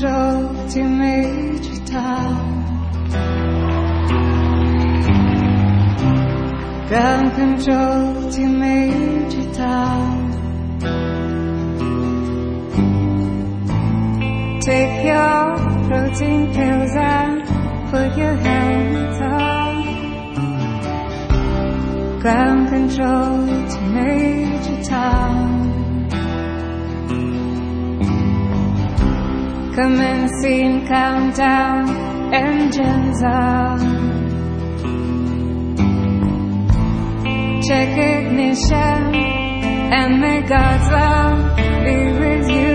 drove to Major Tom. Ground control to Major Tom. Take your protein pills and put your hands on. Ground control to Major Tom. Commencing countdown, engines on. Check ignition, and may God's love be with you.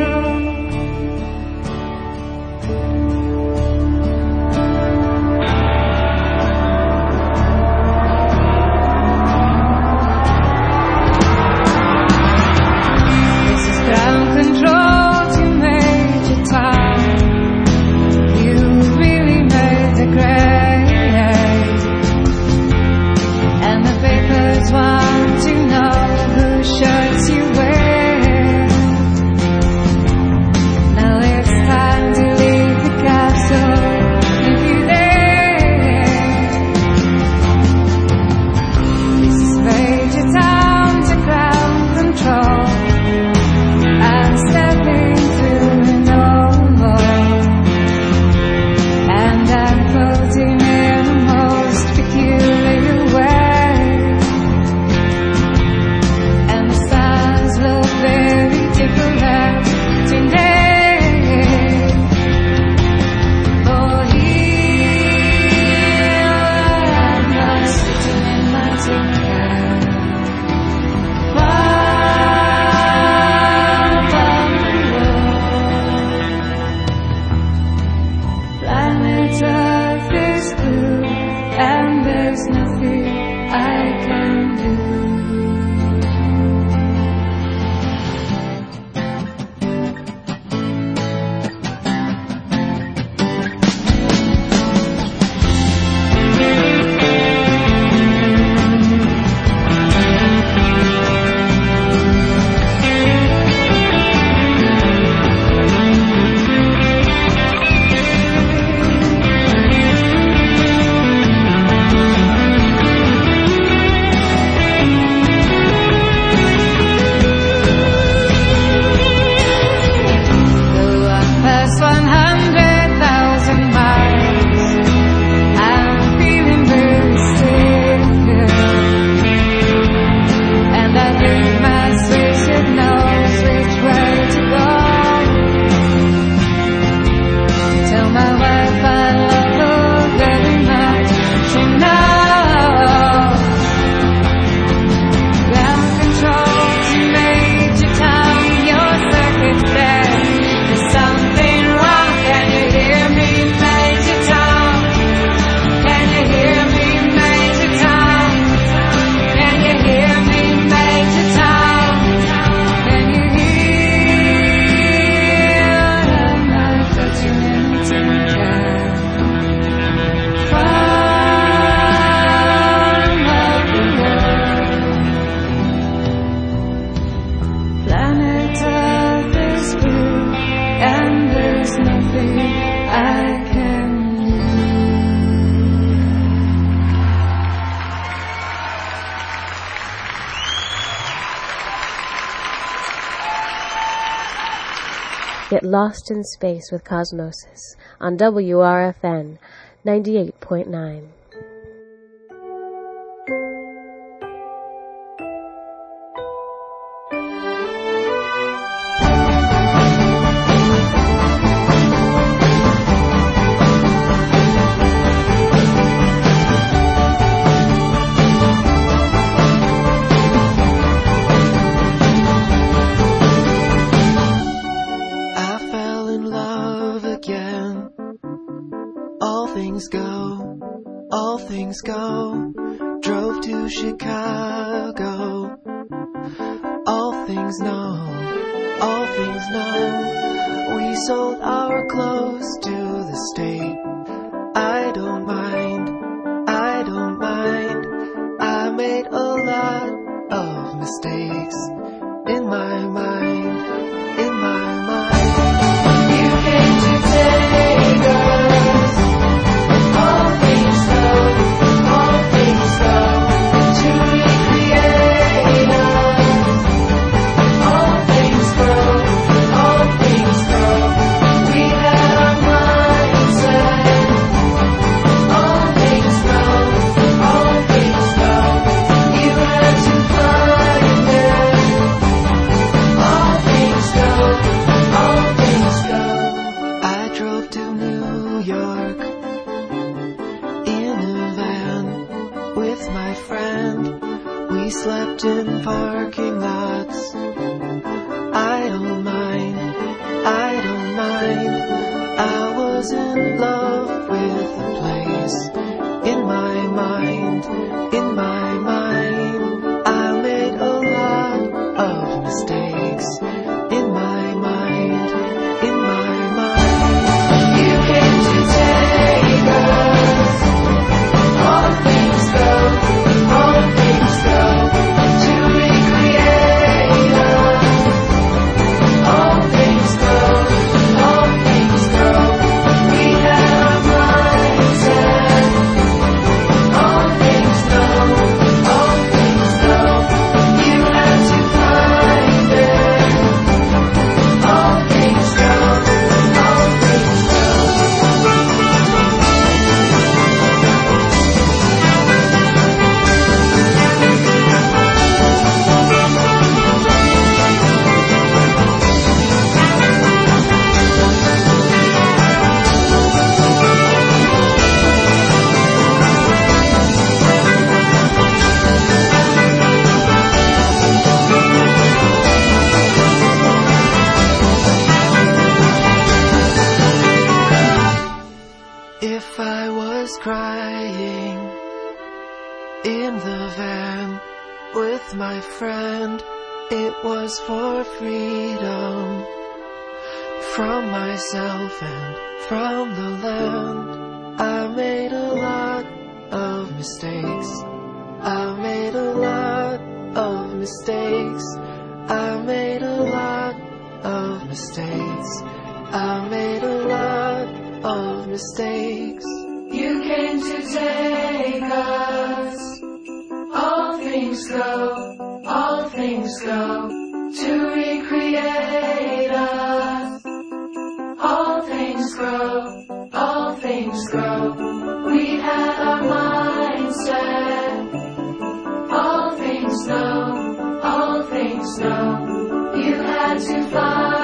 Lost in Space with Cosmosis on WRFN 98.9. things go. Drove to Chicago. All things know, all things know. We sold our clothes to the state. I don't mind, I don't mind. I made a lot of mistakes in my mind. Parking lots. I don't mind, I don't mind. I was in love with the place. In my mind, was crying in the van with my friend, it was for freedom from myself and from the land. I made a lot of mistakes. I made a lot of mistakes. I made a lot of mistakes. I made a lot of mistakes. You came to take us. All things go, all things go to recreate us. All things grow, all things grow. We had our minds set. All things know, all things know. You had to find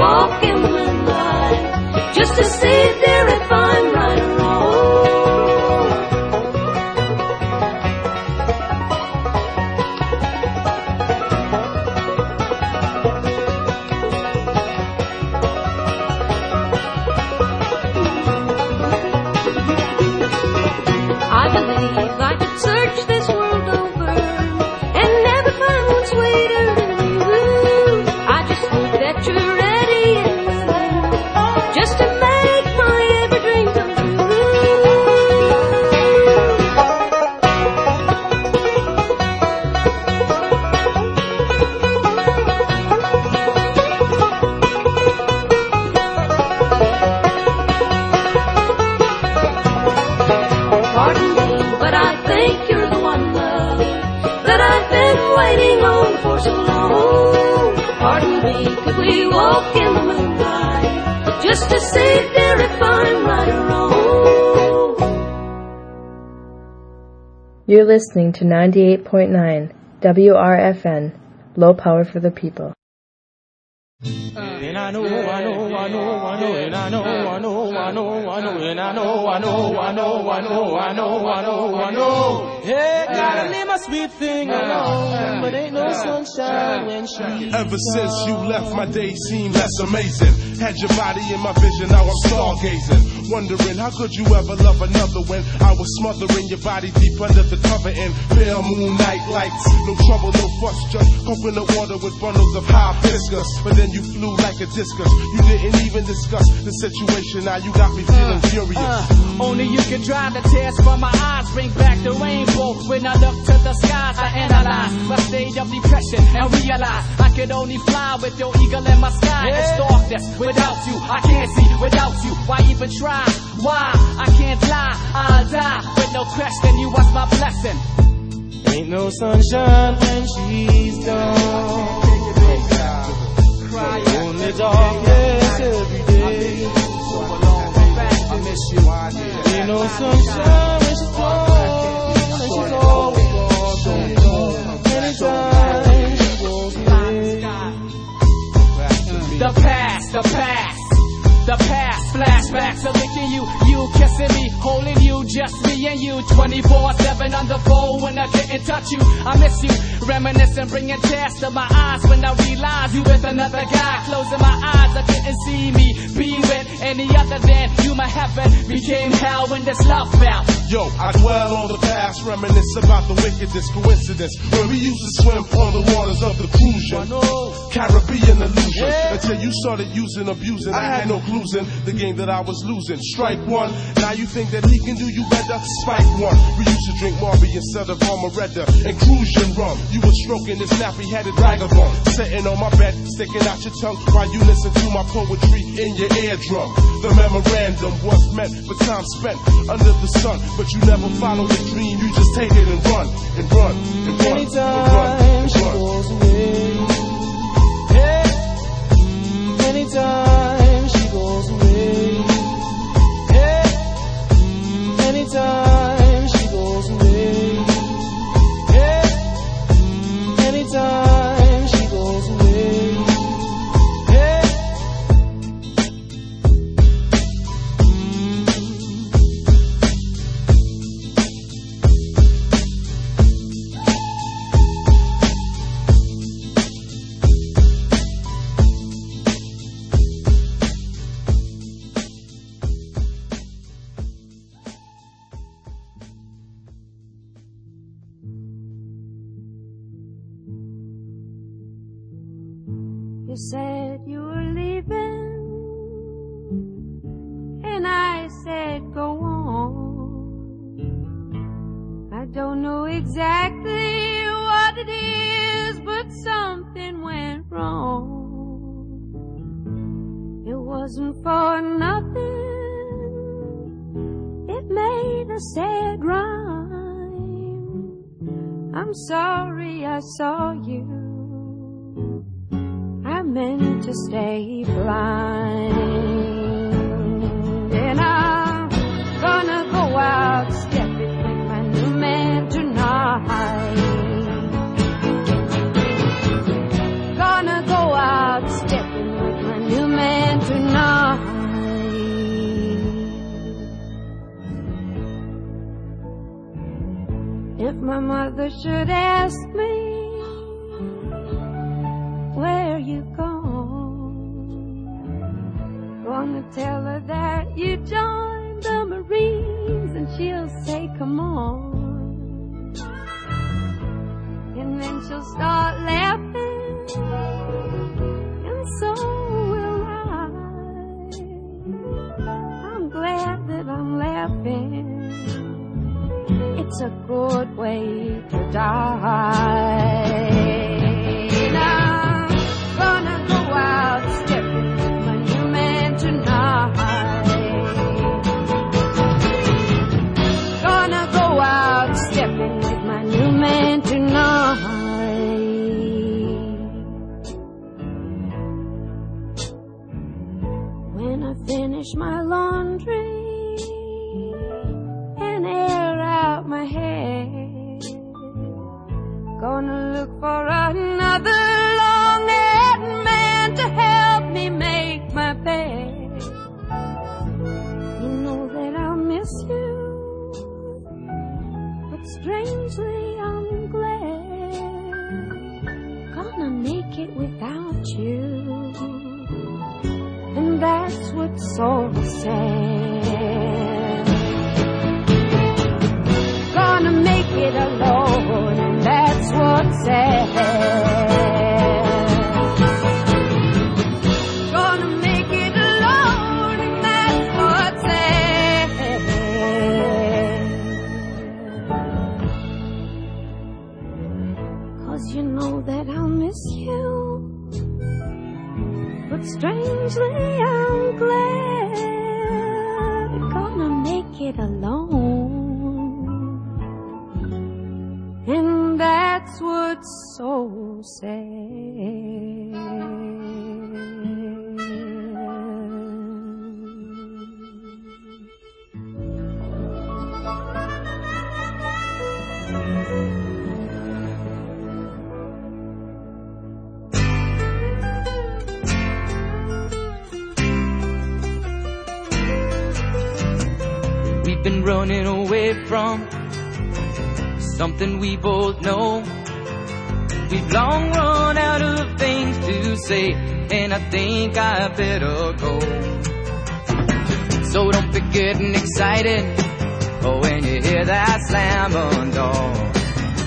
walk in the just to see listening to 98.9 WRFN, low power for the people. Hey, gotta leave my sweet thing alone, but ain't no sunshine when she. Ever since you left, my days seem less amazing. Had your body in my vision, now I'm stargazing. Wondering how could you ever love another when I was smothering your body deep under the cover in pale moonlight lights. No trouble, no fuss, just coconut water with bundles of hibiscus. But then you flew like a discus. You didn't even discuss the situation. Now you got me feeling furious. Uh, only you can drive the tears from my eyes, bring back the rainbow. When I look to the skies, I analyze my state of depression and realize I could only fly with your eagle in my sky. It's darkness without you, I can't see without you. Why even try? Why? I can't lie, I'll die with no question. You was my blessing. Ain't no sunshine when she's gone. Only darkness every day. I miss you. Ain't no sunshine when she's gone. The past, the past. The past, flashbacks of licking you, you kissing me, holding you, just me and you, 24-7 on the phone when I couldn't touch you. I miss you, reminiscing, bringing tears to my eyes when I realize you with another guy. Closing my eyes, I couldn't see me be with any other than you. My heaven became hell when this love fell. Yo, I dwell on the past, reminisce about the wickedest coincidence when we used to swim on the waters of the Crucian. Caribbean illusion Yeah. until you started using, abusing. I had no clues in the game that I was losing. Strike one, now you think that he can do you better. Spike one, we used to drink mauby instead of Amaretto and Cruzan rum. You were stroking this nappy-headed vagabond, sitting on my bed, sticking out your tongue while you listen to my poetry in your eardrum. The memorandum was meant for time spent under the sun, but you never follow the dream. You just take it and run and run and run and run and run. away. Hey. Anytime been running away from something we both know. We've long run out of things to say, and I think I better go. So don't be getting excited oh, when you hear that slam on door.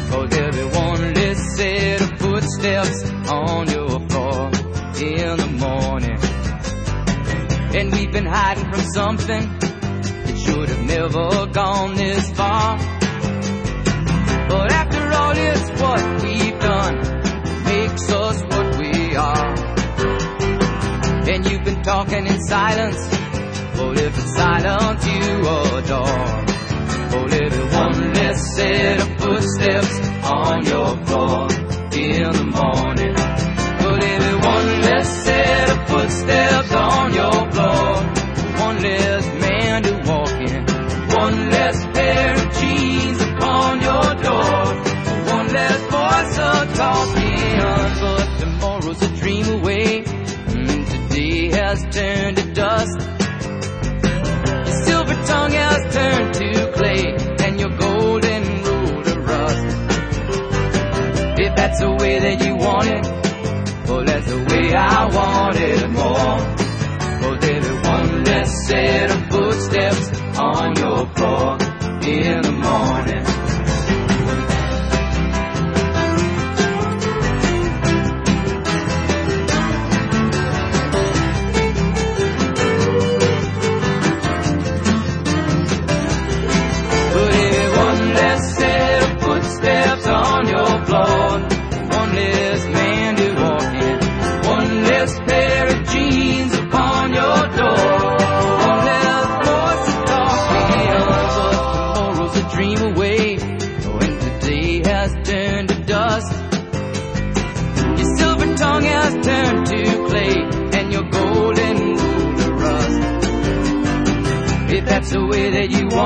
Cause there'll be one less set of footsteps on your floor in the morning. And we've been hiding from something never gone this far. But after all, it's what we've done makes us what we are. And you've been talking in silence, but if it's silence you adore. Oh, little one less set of footsteps on your floor in the morning. Oh, little one less set of footsteps on your turned to dust. Your silver tongue has turned to clay. And your golden rule to rust. If that's the way that you want it, well, that's the way I want it more. Oh, there's one less set of footsteps on your floor in the morning.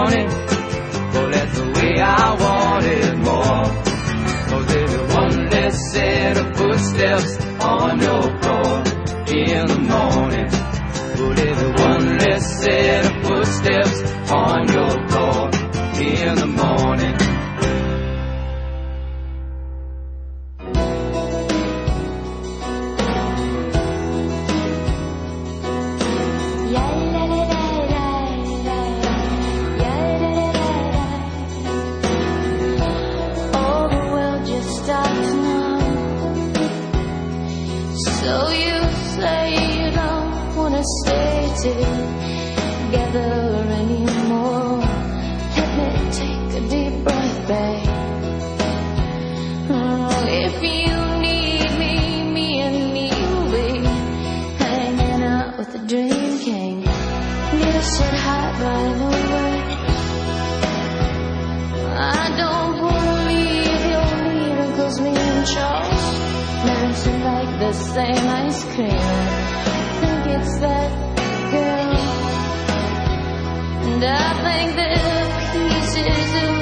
Want it, well, that's the way I want it more. Oh, there's one less set of footsteps same ice cream. I think it's that girl, and I think the peaches.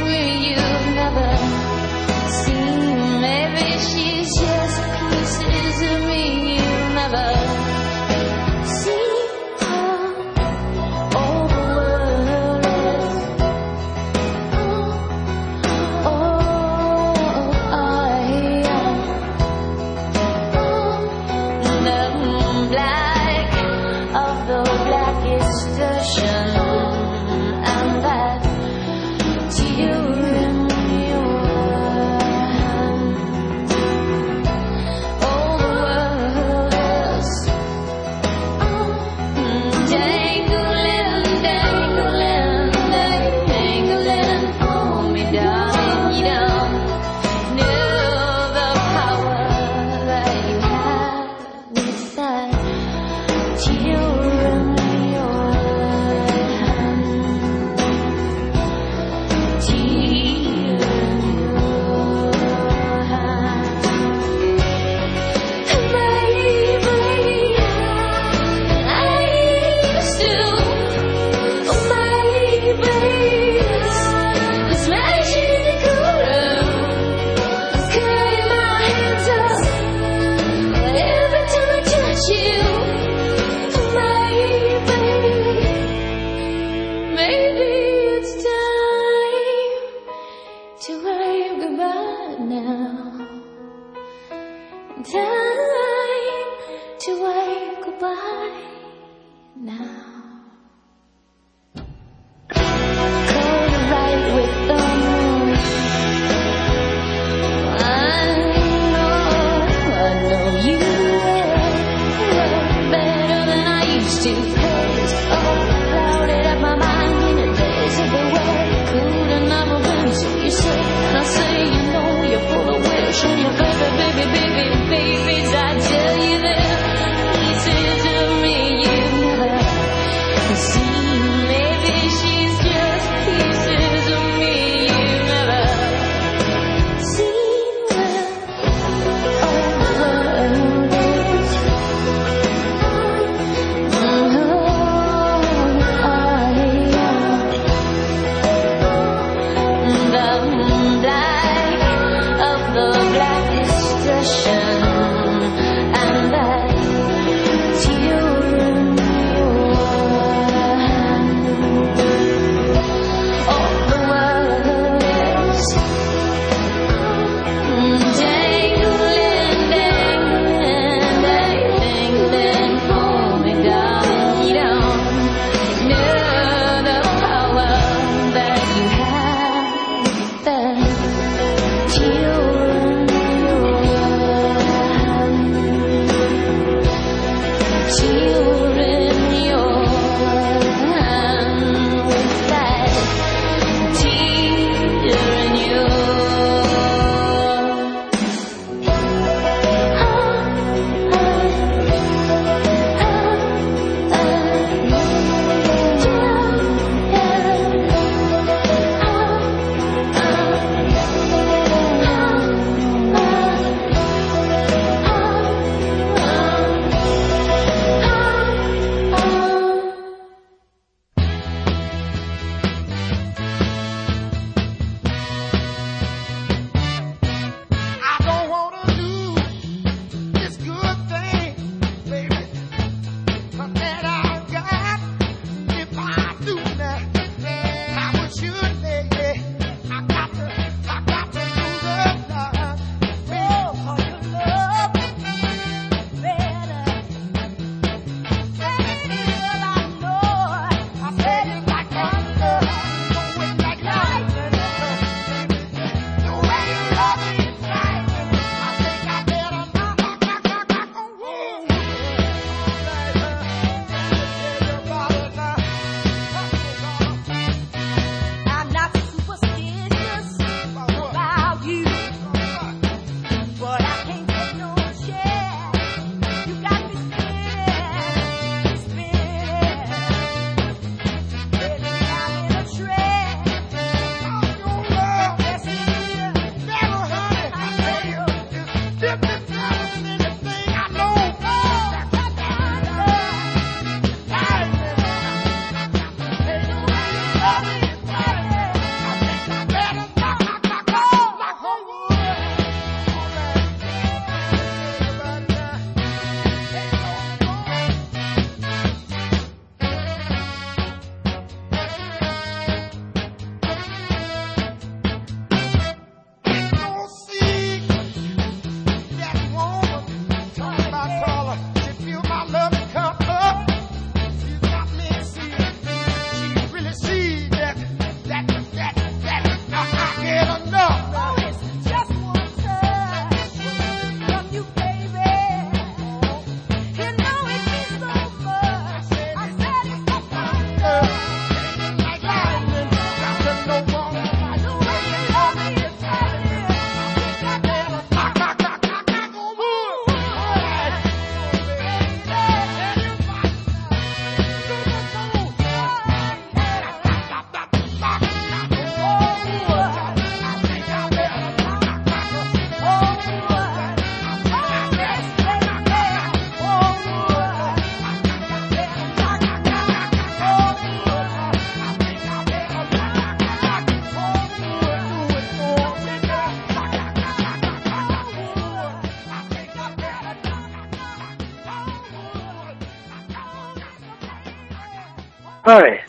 Hi,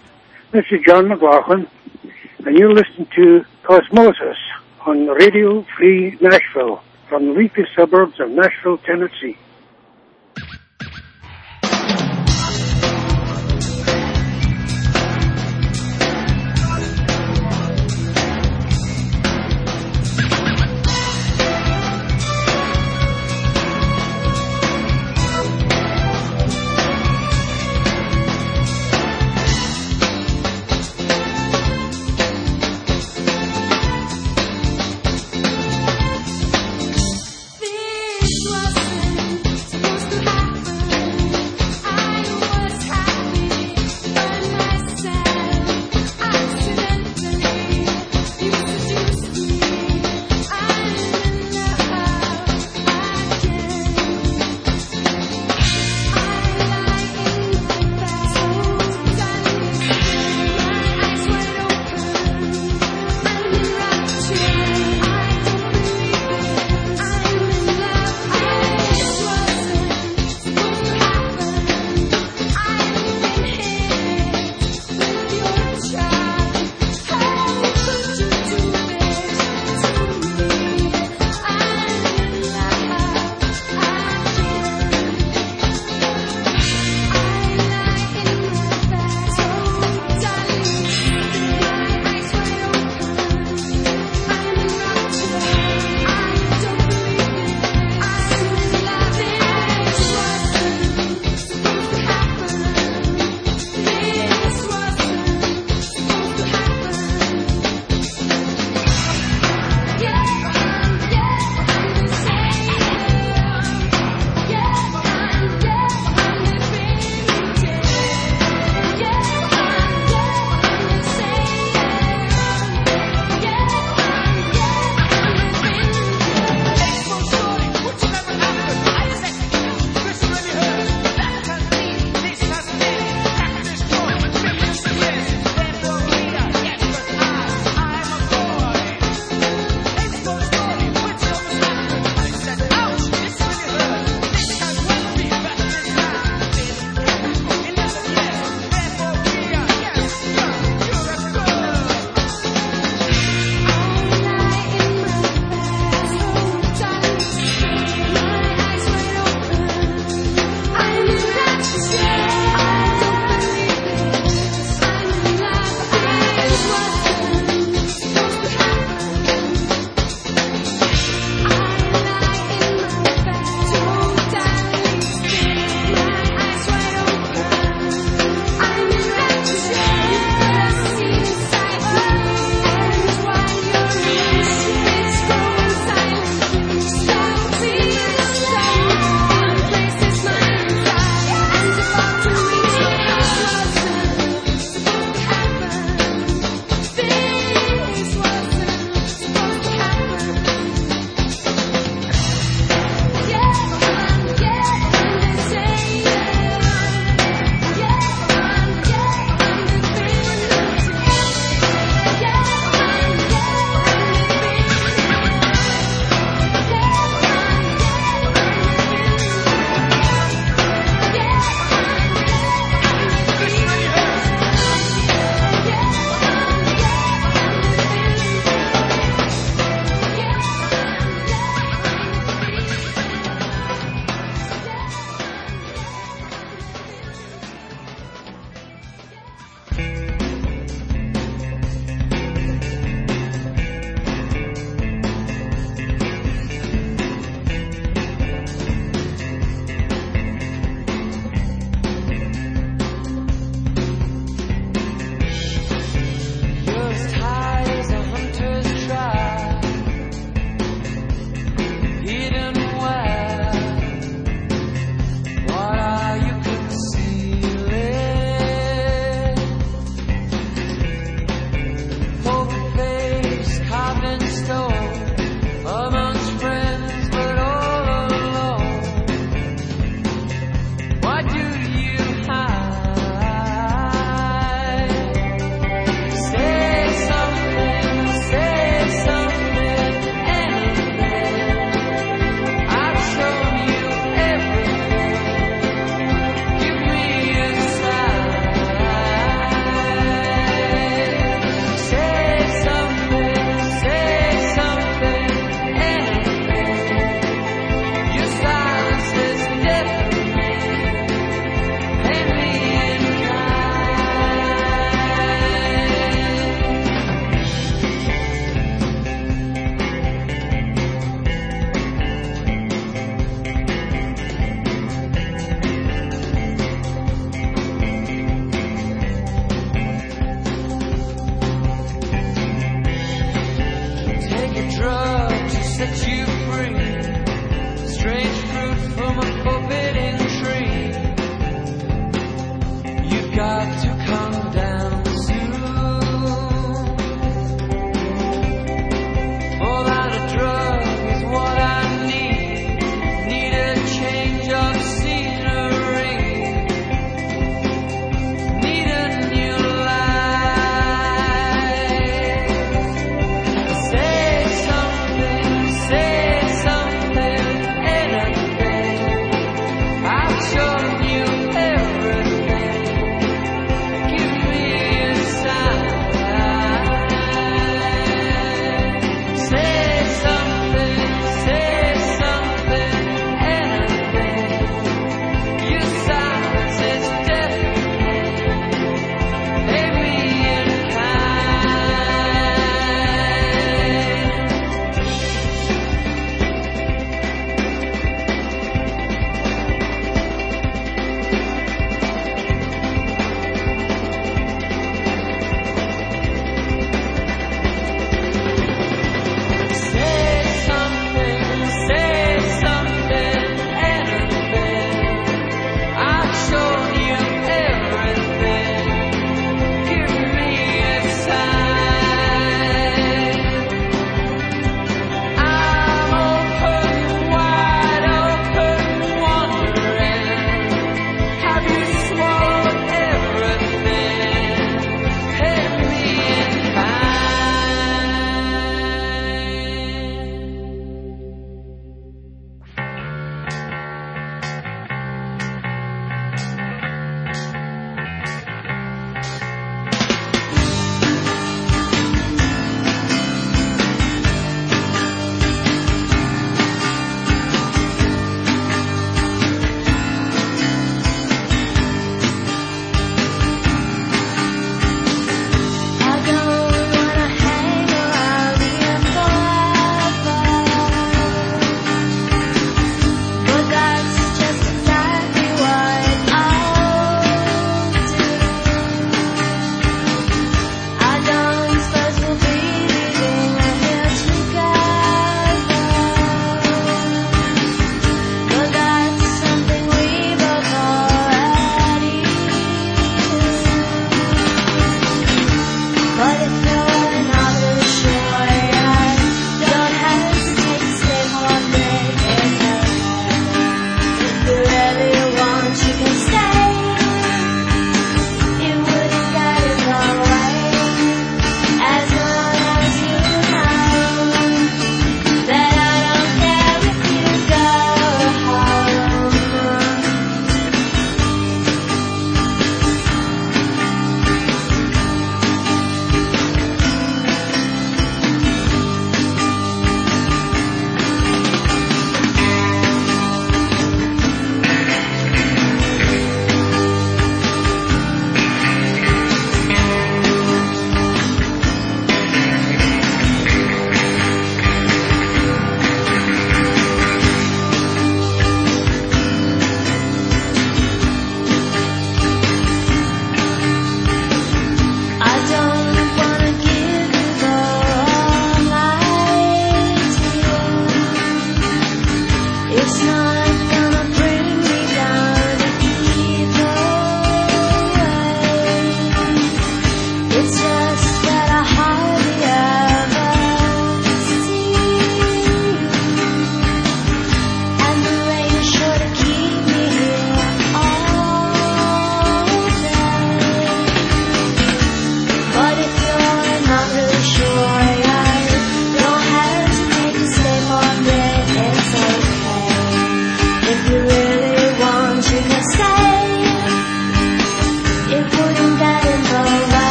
this is John McLaughlin, and you're listening to Cosmosis on Radio Free Nashville from the leafy suburbs of Nashville, Tennessee.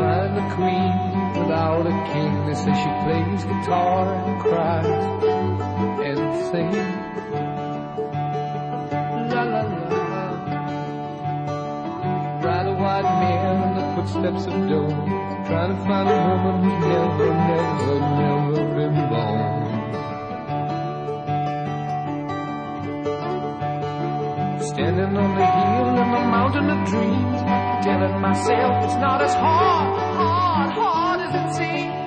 find a queen without a king. They say she plays guitar and cries and sings. La la la. Ride a white man in the footsteps of doom, trying to find a woman who's never, never, never been born. Standing on the hill in the mountain of dreams telling myself it's not as hard, hard, hard as it seems.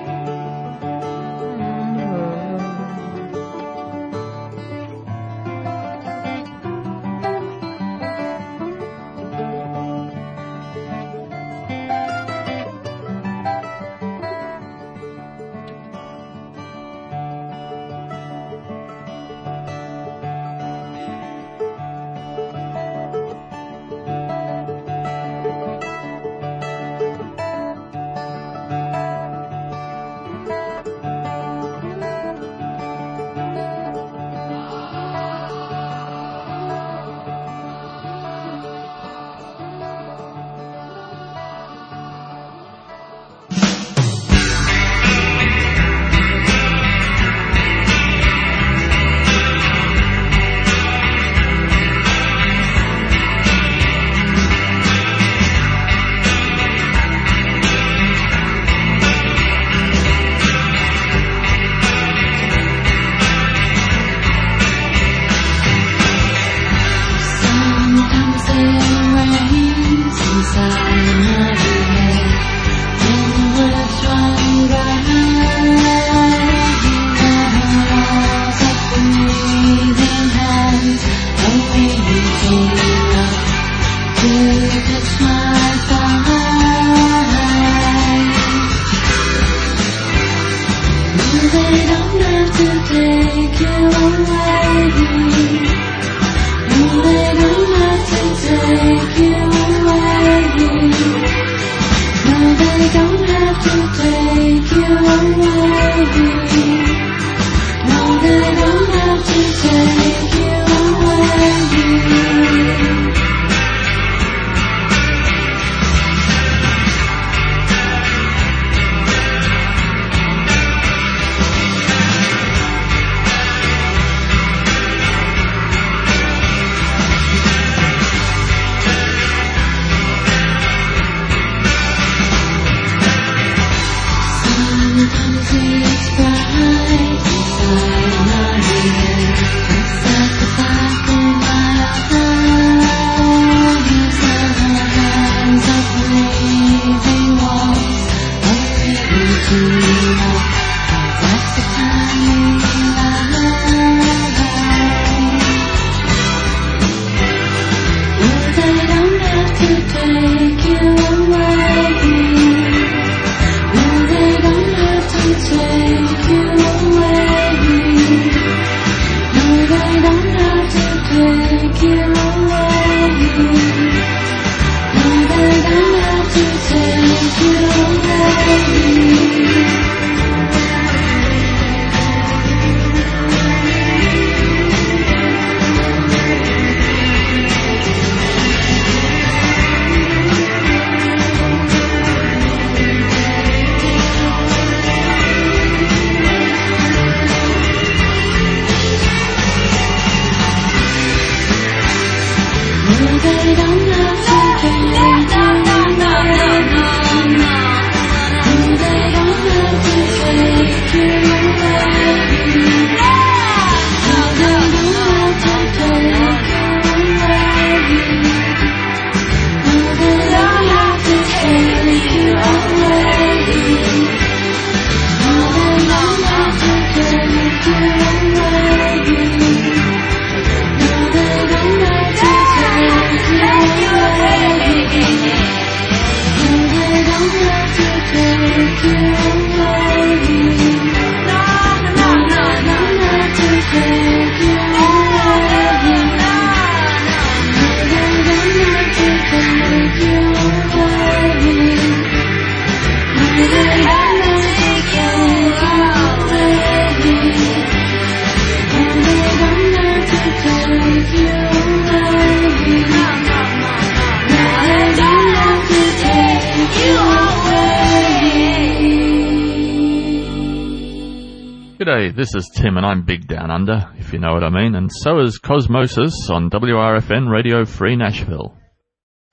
This is Tim and I'm big down under, if you know what I mean, and so is Cosmosis on WRFN Radio Free Nashville.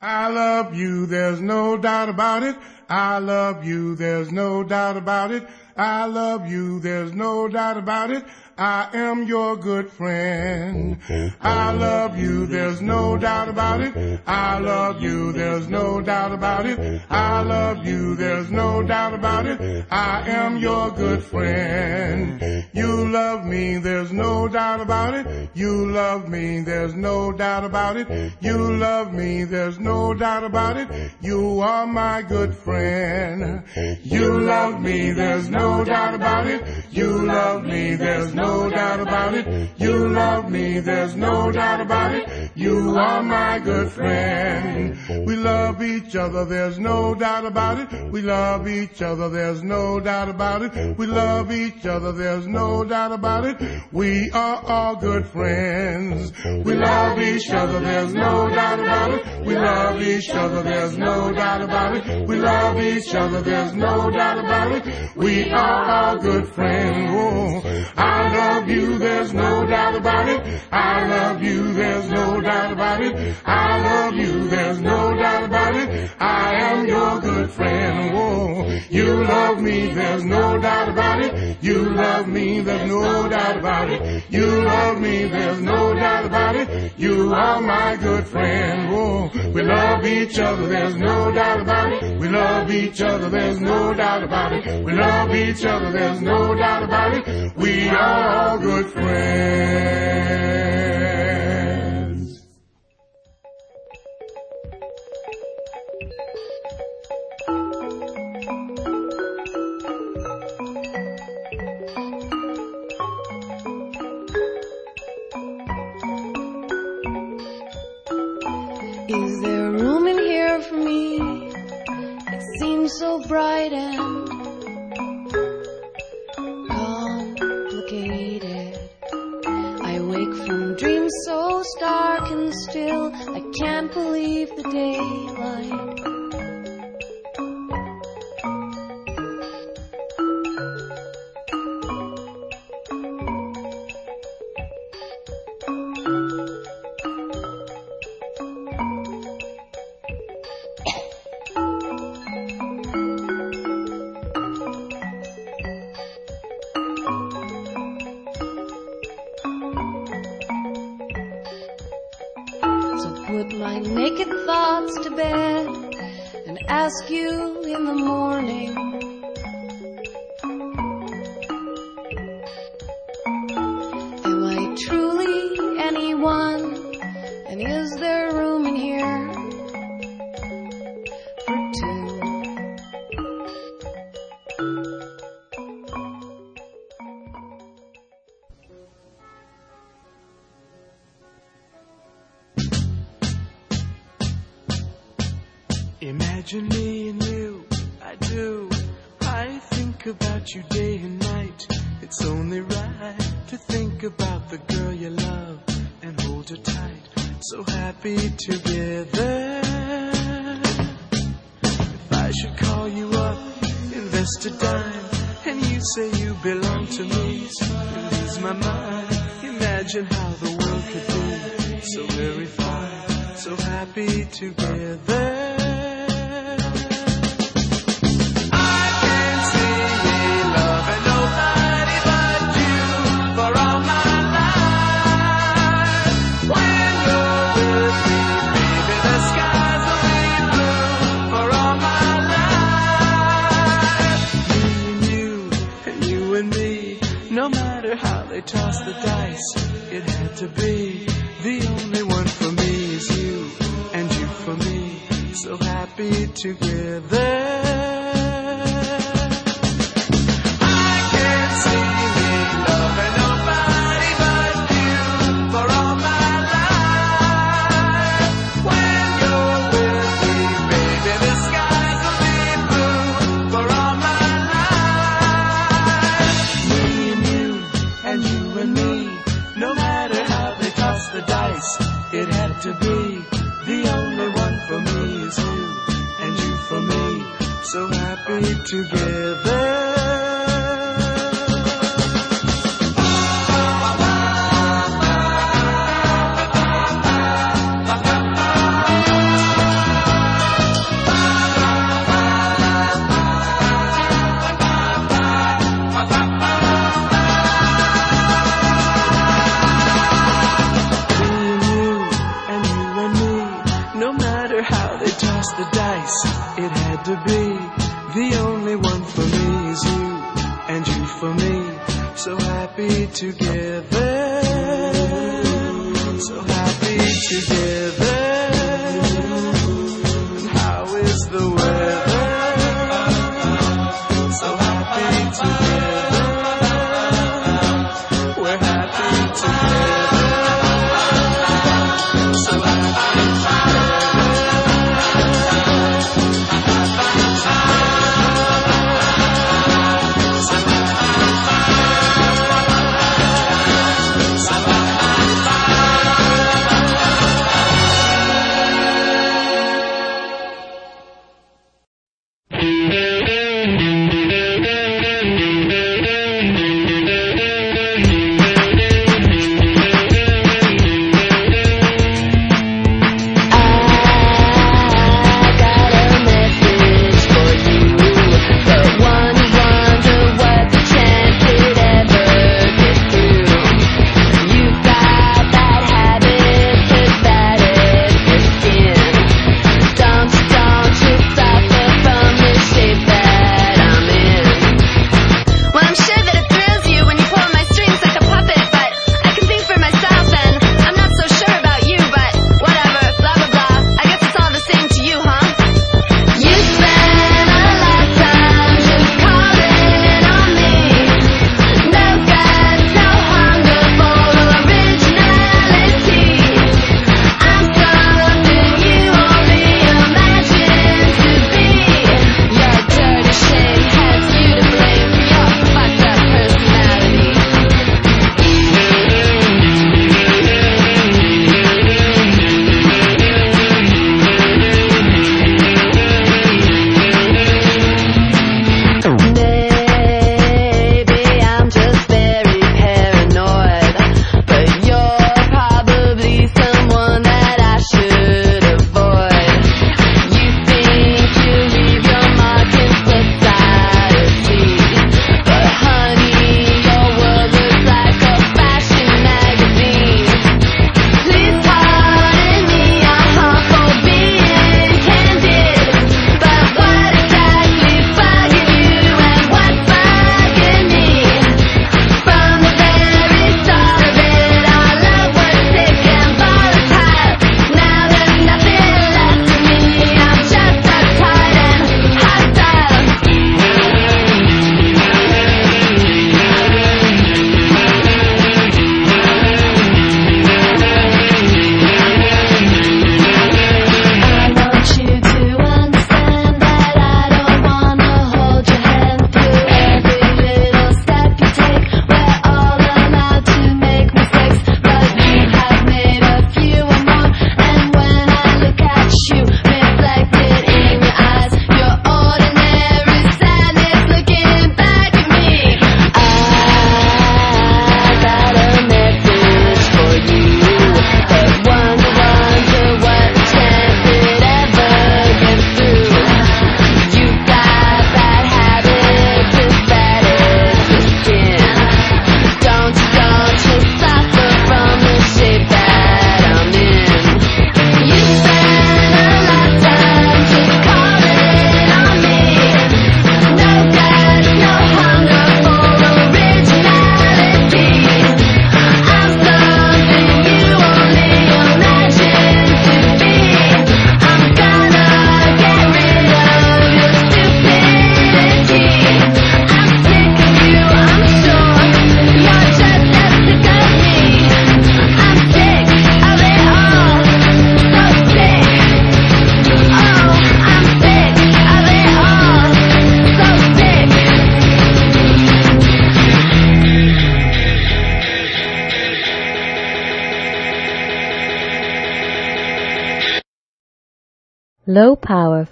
I love you, there's no doubt about it. I love you, there's no doubt about it. I love you, there's no doubt about it. I am your good friend. I love you, there's no doubt about it. I love you, there's no doubt about it. I love you, there's no doubt about it. I am your good friend. You love me, there's no doubt about it. You love me, there's no doubt about it. You love me, there's no doubt about it. You are my good friend. You love me, there's no doubt about it. You love me, there's no doubt about it. You love me, there's no doubt about it. You are my good friend. We love each other, there's no doubt about it. We love each other, there's no doubt about it. We love each other, there's no doubt about it. We are all good friends. We love each other, there's no doubt about it. We love each other, there's no doubt about it. We love each other, there's no doubt about it. We are all good friends. Oh, I love you, there's no doubt about it. I love you, there's no doubt about it. I love you, there's no doubt about it. I am your good friend. Oh, you love me, there's no doubt about it. You love me, there's no doubt about it. You love me, there's no doubt about it. You are my good friend. Oh, we love each other, there's no doubt about it. We love each other, there's no doubt about it. We love each other, there's no doubt about it. We are all good friends. Is there room in here for me? It seems so bright and can't believe the daylight. You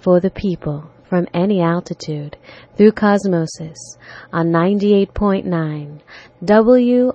for the people from any altitude through Cosmosis on 98.9 WRFN.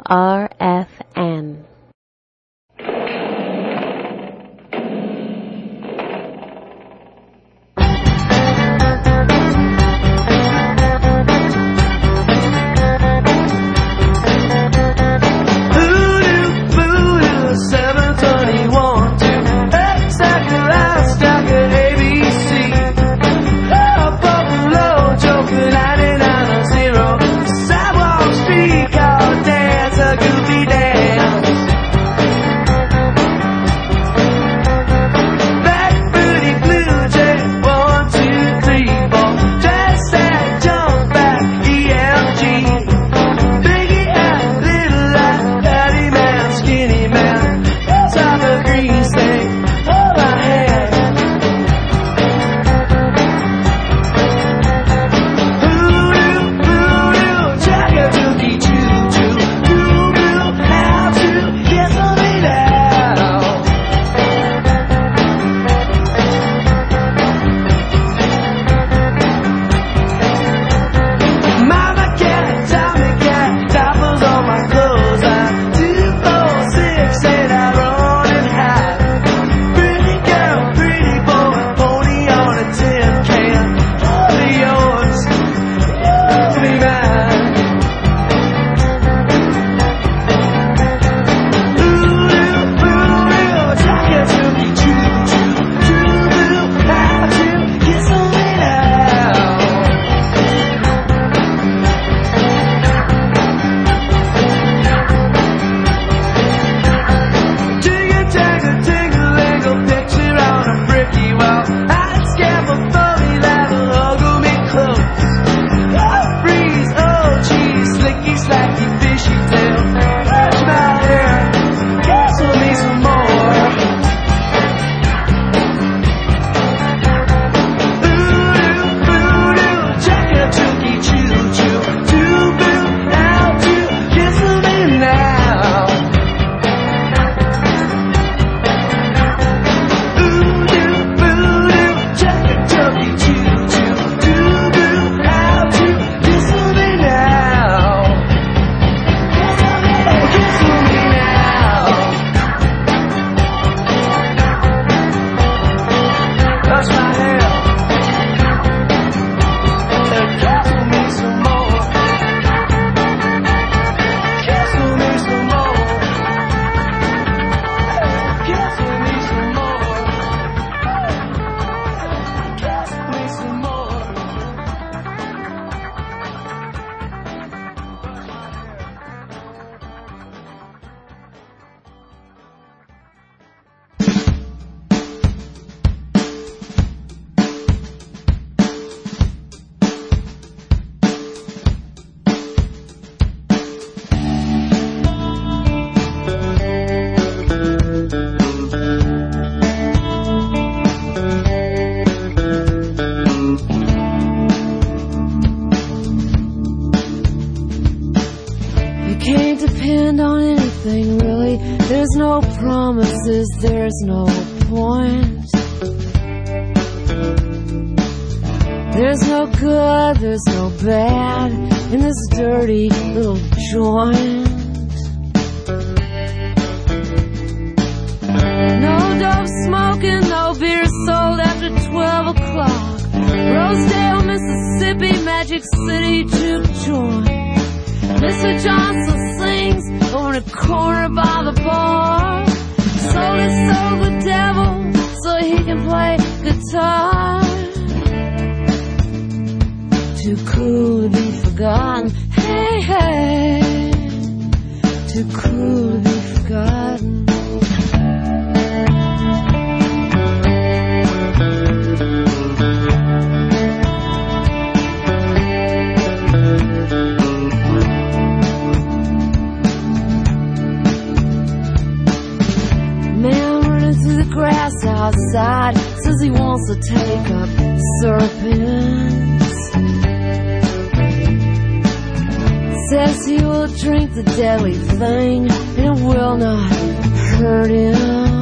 no good, there's no bad in this dirty little joint. No dope smoking, no beer sold after 12 o'clock. Rosedale, Mississippi, Magic City juke joint. Mr. Johnson sings over a corner by the bar. Sold it, sold the devil so he can play guitar too cool to be forgotten. Hey, hey, too cool to be forgotten. grass outside says he wants to take up surfing. Bessie will drink the deadly thing. It will not hurt him.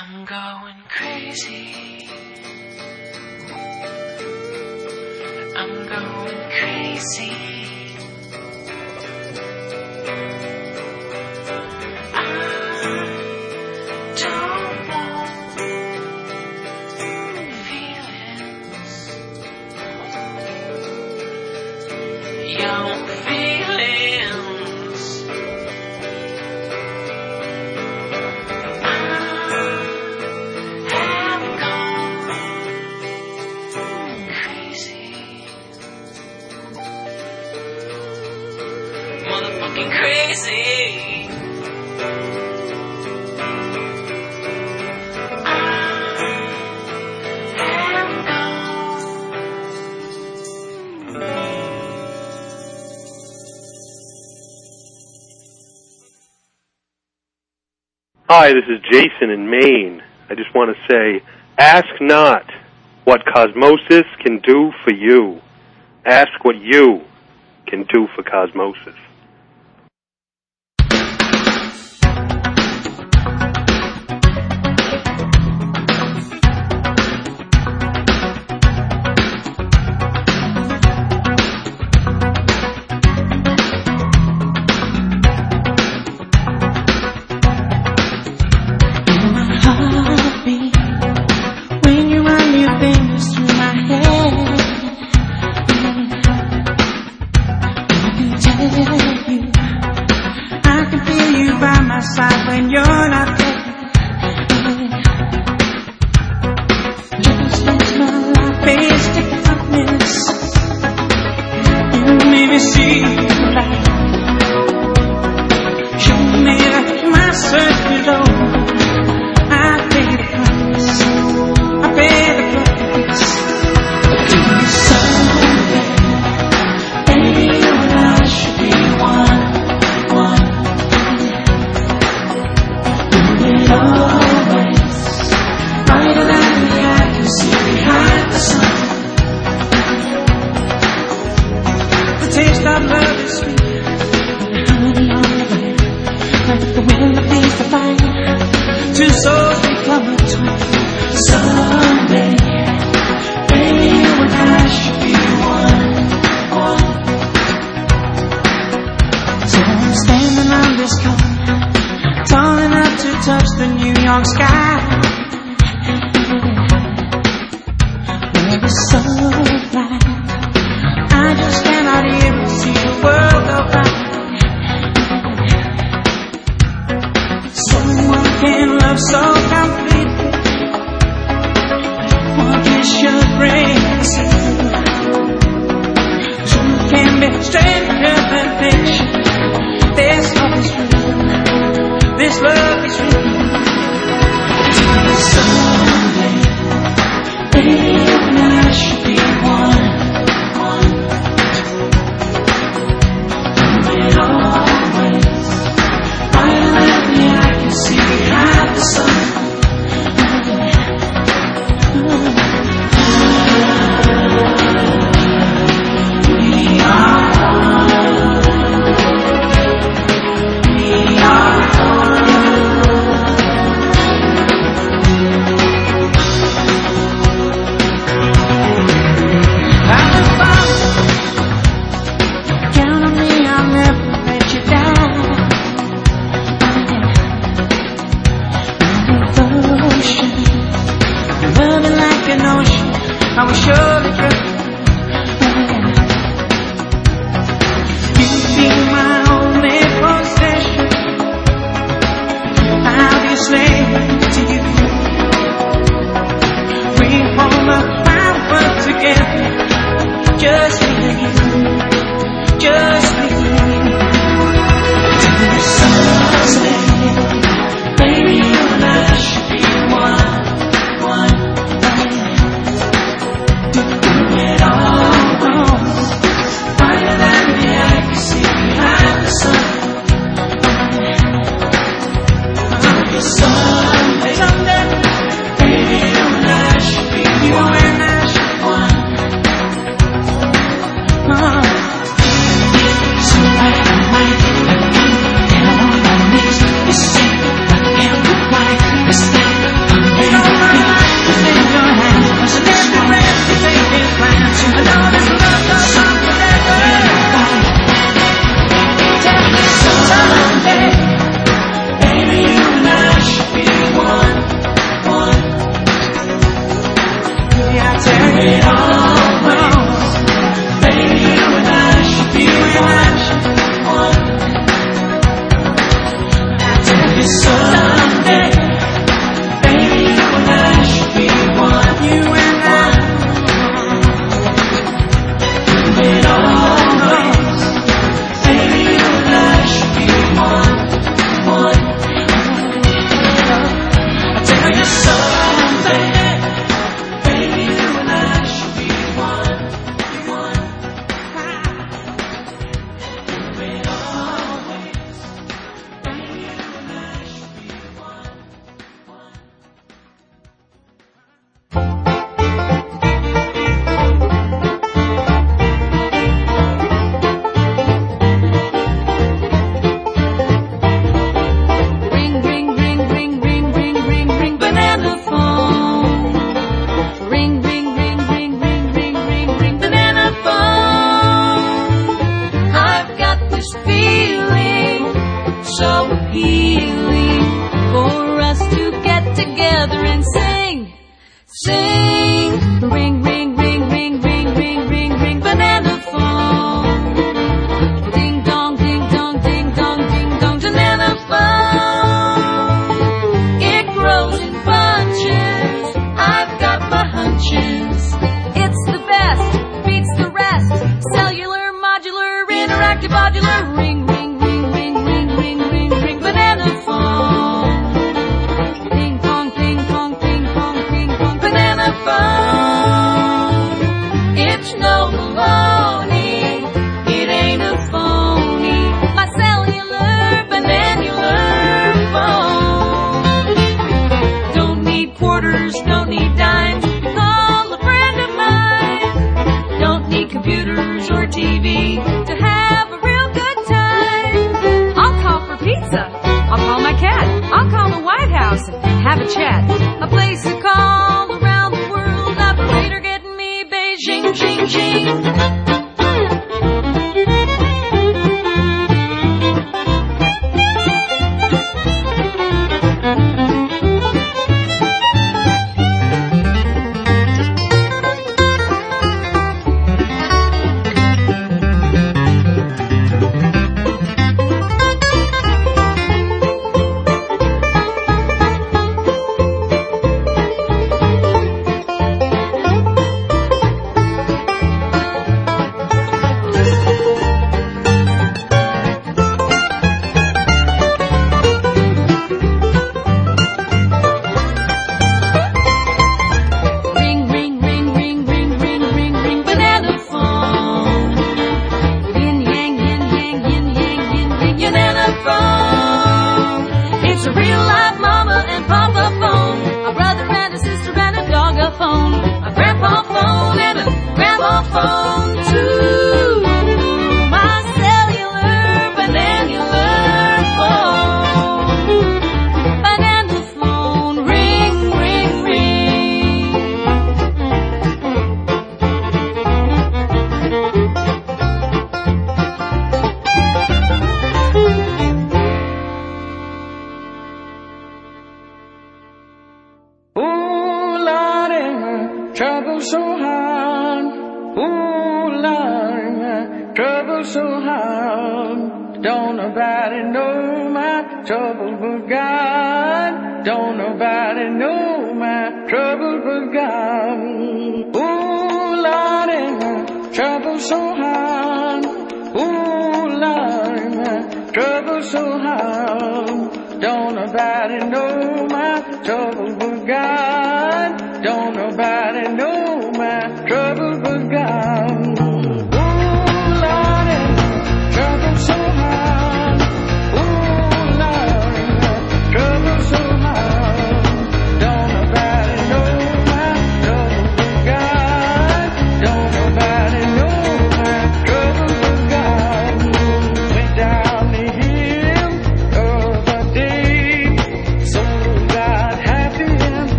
I'm going crazy. I'm going crazy. Hi, this is Jason in Maine. I just want to say, ask not what cosmosis can do for you. Ask what you can do for cosmosis.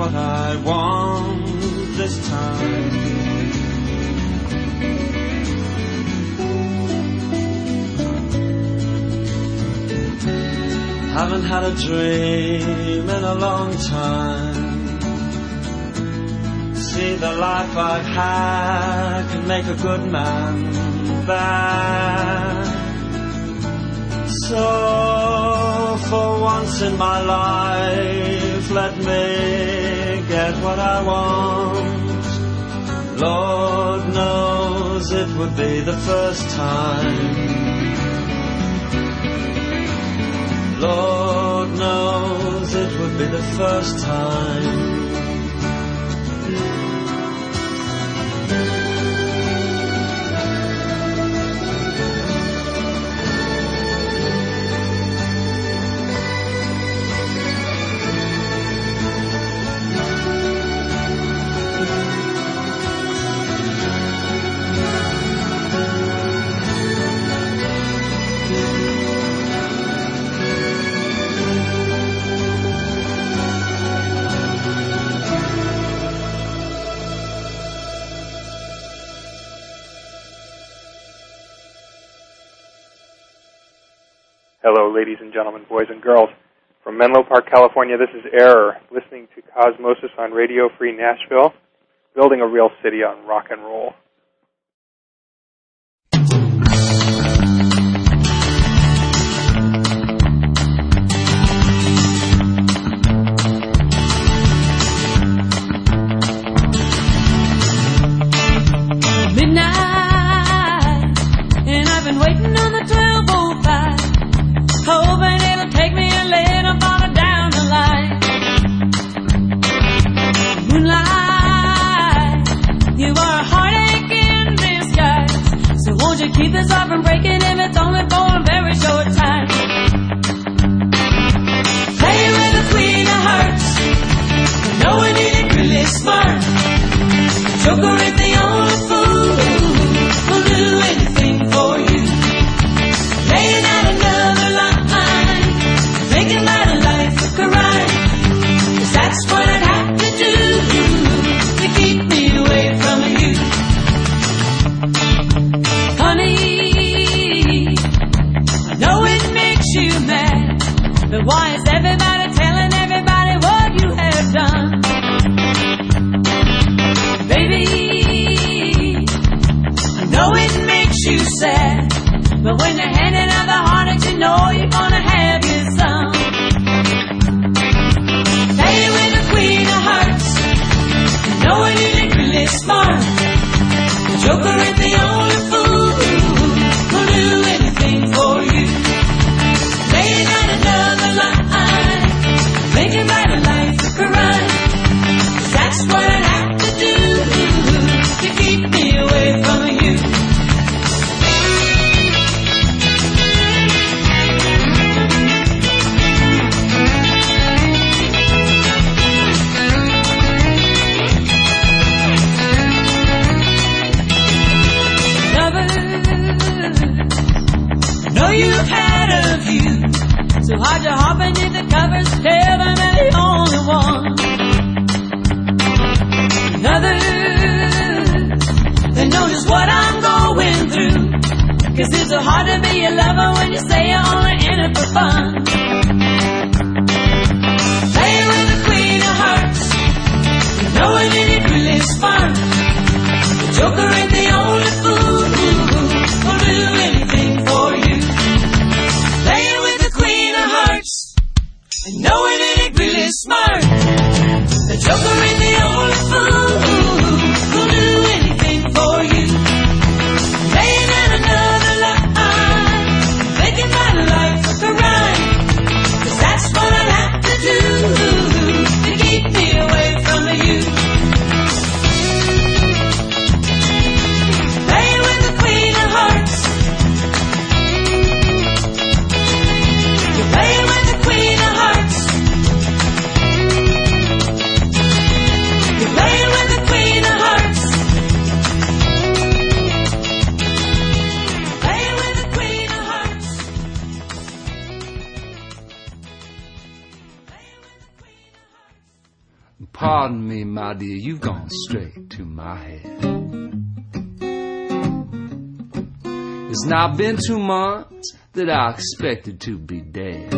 What I want this time. Haven't had a dream in a long time. See the life I've had can make a good man bad. So for once in my life, let me get what I want. Lord knows it would be the first time. Lord knows it would be the first time. Hello, ladies and gentlemen, boys and girls. From Menlo Park, California, this is Error, listening to Cosmosis on Radio Free Nashville, building a real city on rock and roll. midnight, and I've been waiting on the 1205, hoping it'll take me a little farther down the line. Moonlight, you are a heartache in disguise, so won't you keep this heart from breaking if it's only for a very short time? Play with the queen of hearts, knowing it really smart. Joker is the been two months that I expected to be dead.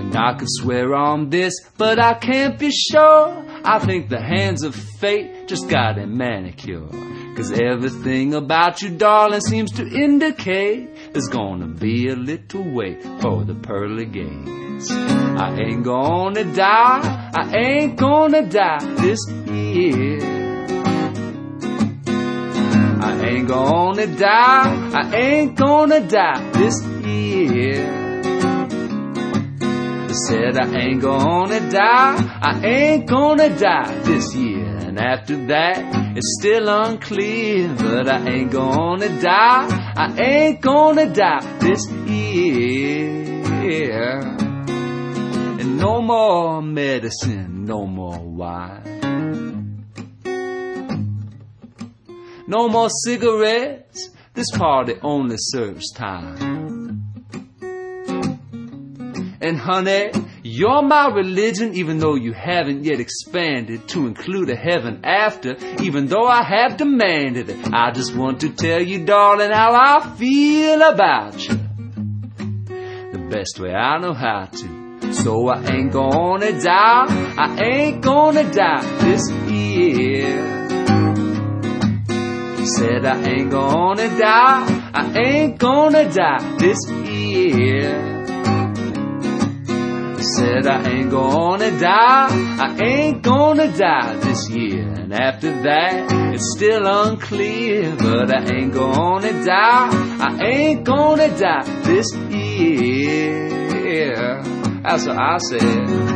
And I could swear on this, but I can't be sure. I think the hands of fate just got a manicure. Cause everything about you, darling, seems to indicate there's gonna be a little wait for the pearly gates. I ain't gonna die, I ain't gonna die this year. Ain't gonna die, I ain't gonna die this year. I said I ain't gonna die, I ain't gonna die this year. And after that, it's still unclear, but I ain't gonna die, I ain't gonna die this year. And no more medicine, no more wine. No more cigarettes, this party only serves time. And honey, you're my religion, even though you haven't yet expanded to include a heaven after, even though I have demanded it. I just want to tell you, darling, how I feel about you. The best way I know how to. So I ain't gonna die, I ain't gonna die this year. Said I ain't gonna die, I ain't gonna die this year. Said I ain't gonna die, I ain't gonna die this year. And after that, it's still unclear, but I ain't gonna die, I ain't gonna die this year. That's what I said.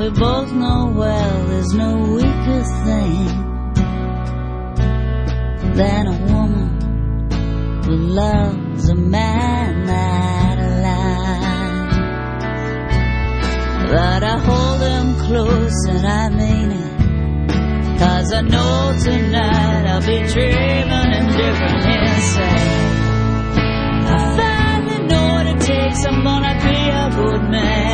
we both know well there's no weaker thing than a woman who loves a man that lies. But I hold him close and I mean it. Cause I know tonight I'll be dreaming in different inside. I finally know what it takes, I'm gonna be a good man.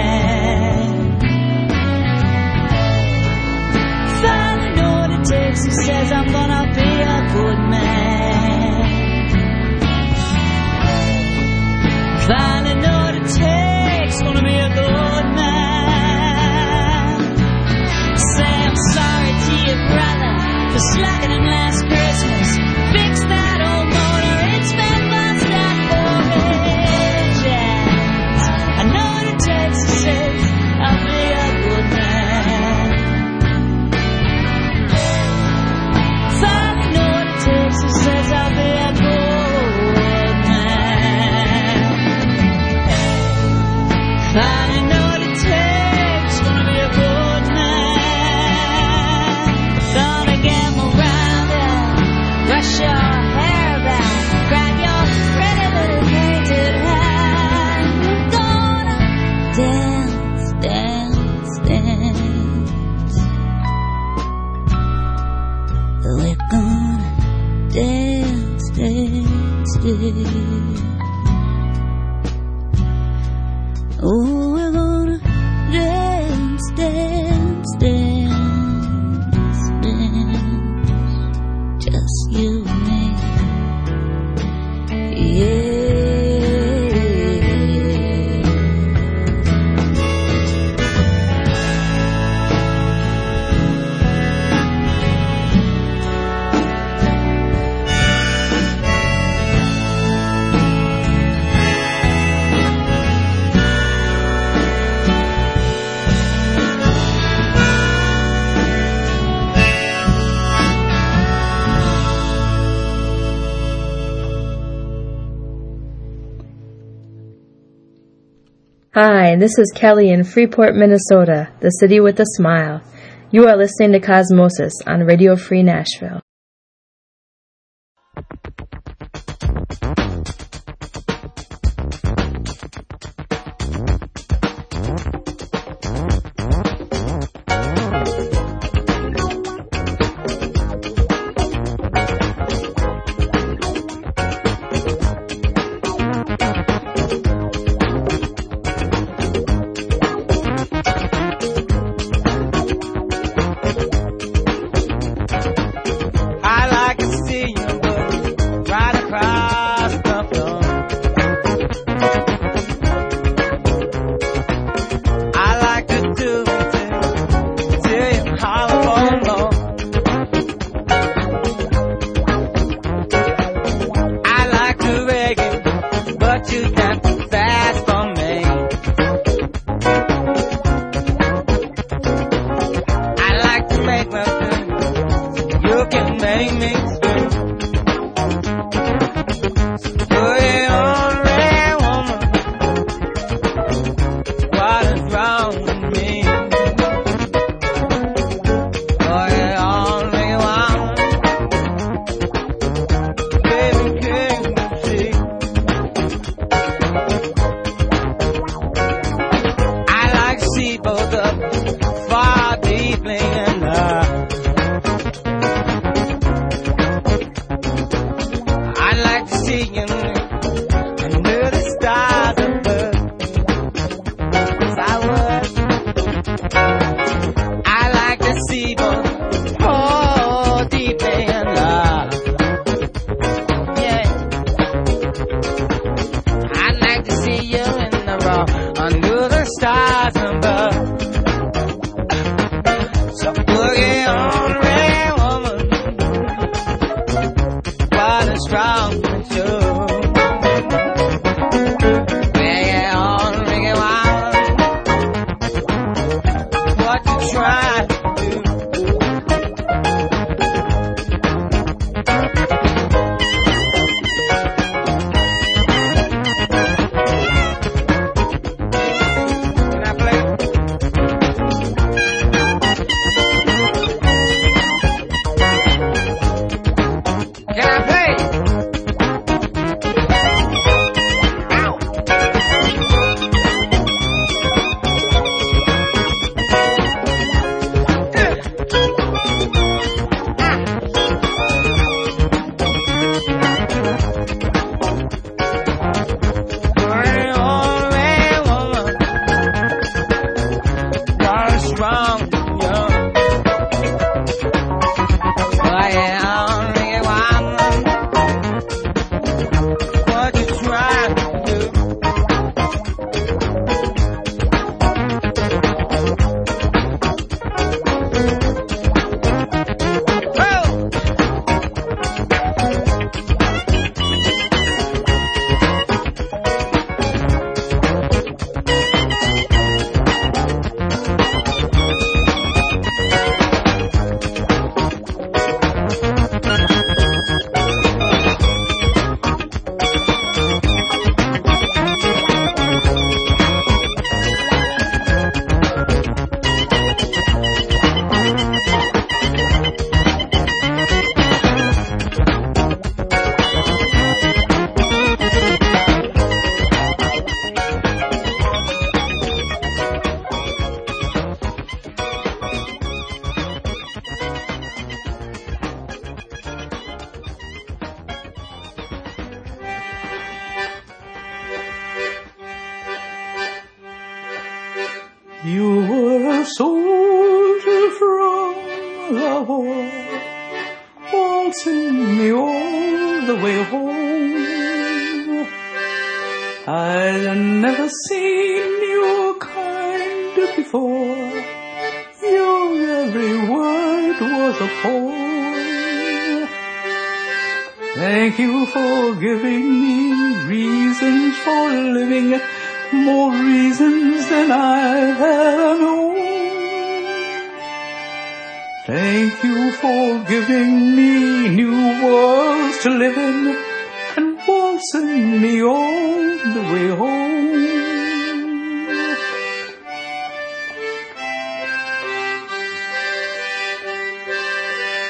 books and says I'm gonna be a good man. Finally know what it takes, gonna be a good man. Say I'm sorry to your brother for slacking him last Christmas. Fix that. Mrs. Kelly in Freeport, Minnesota, the city with a smile. You are listening to Cosmosis on Radio Free Nashville.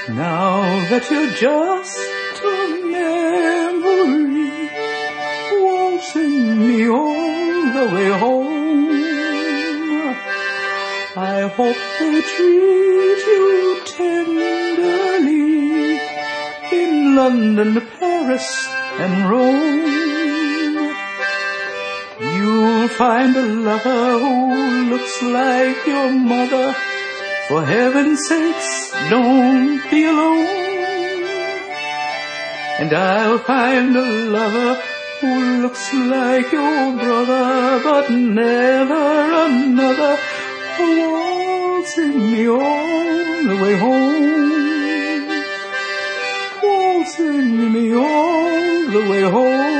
Now that you're just a memory, waltzing me all the way home. I hope they treat you tenderly in London, Paris, and Rome. You'll find a lover who looks like your mother. For heaven's sakes, don't be alone. And I'll find a lover who looks like your brother, but never another waltzing me all the way home. Waltzing me all the way home.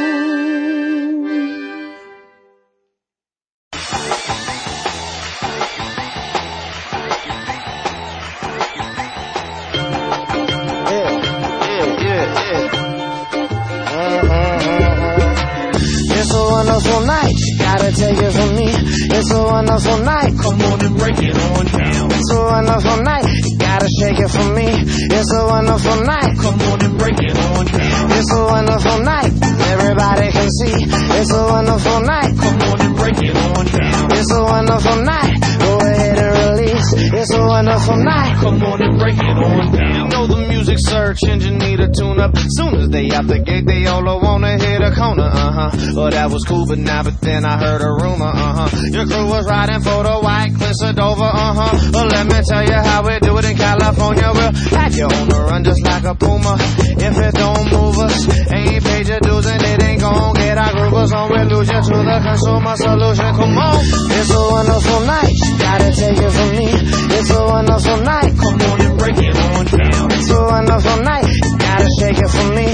They out the gate, they all wanna hit a corner, uh huh. Well, that was cool, but now, but then I heard a rumor, uh huh. Your crew was riding for the white cliffs of Dover, uh huh. Well, let me tell you how we do it in California. We'll have you on the run just like a puma. If it don't move us, ain't paid your dues and it ain't gon' get our groovers on. We lose to the consumer solution. Come on, it's a wonderful night. Gotta take it from me. It's a wonderful night. Come on and break it on down. It's a wonderful night. Shake it for me.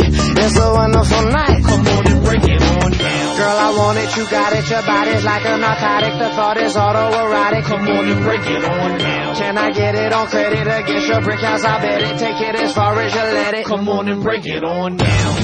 It's a wonderful night. Come on and break it on down. Girl, I want it, you got it. Your body's like a narcotic. The thought is autoerotic. Come on and break it on down. Can I get it on credit against your brick house? I bet it. Take it as far as you let it. Come on and break it on down.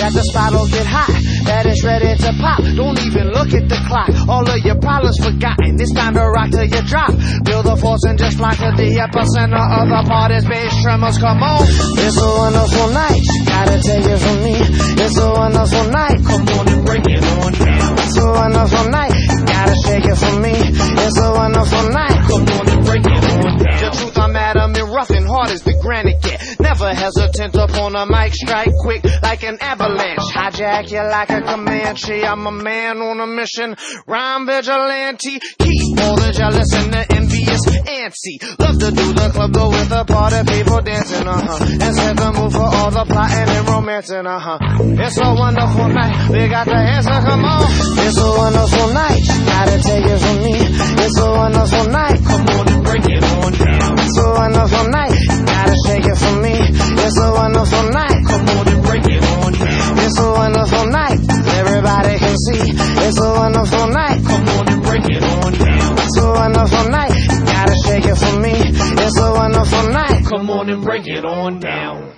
That the spot'll get hot, that it's ready to pop. Don't even look at the clock. All of your problems forgotten. It's time to rock till you drop. Build the force and just like at the epicenter of the party's bass tremors. Come on, it's a wonderful night. Gotta take it from me. It's a wonderful night. Come on and break it on down. It's a wonderful night. Gotta shake it for me. It's a wonderful night. Come on and break it on down. The truth, I'm Adam and rough and hard as the granite get. Never hesitant upon a mic, strike quick like an avalanche. Hijack you like a Comanche. I'm a man on a mission. Rhyme vigilante. Keep all the jealous and the envious antsy. Love to do the club though with the party people dancing, uh huh. And set the mood for all the plotting and romancing, uh huh. It's a wonderful night. We got the answer, come on. It's a wonderful night. Gotta take it from me. It's a wonderful night. Come on It's a wonderful night. Gotta shake it from me. It's a wonderful night. Come on and break it on down. It's a wonderful night. Everybody can see. It's a wonderful night. Come on and it on down. It's a wonderful night. Gotta shake it for me. It's a wonderful night. Come on and break it on down.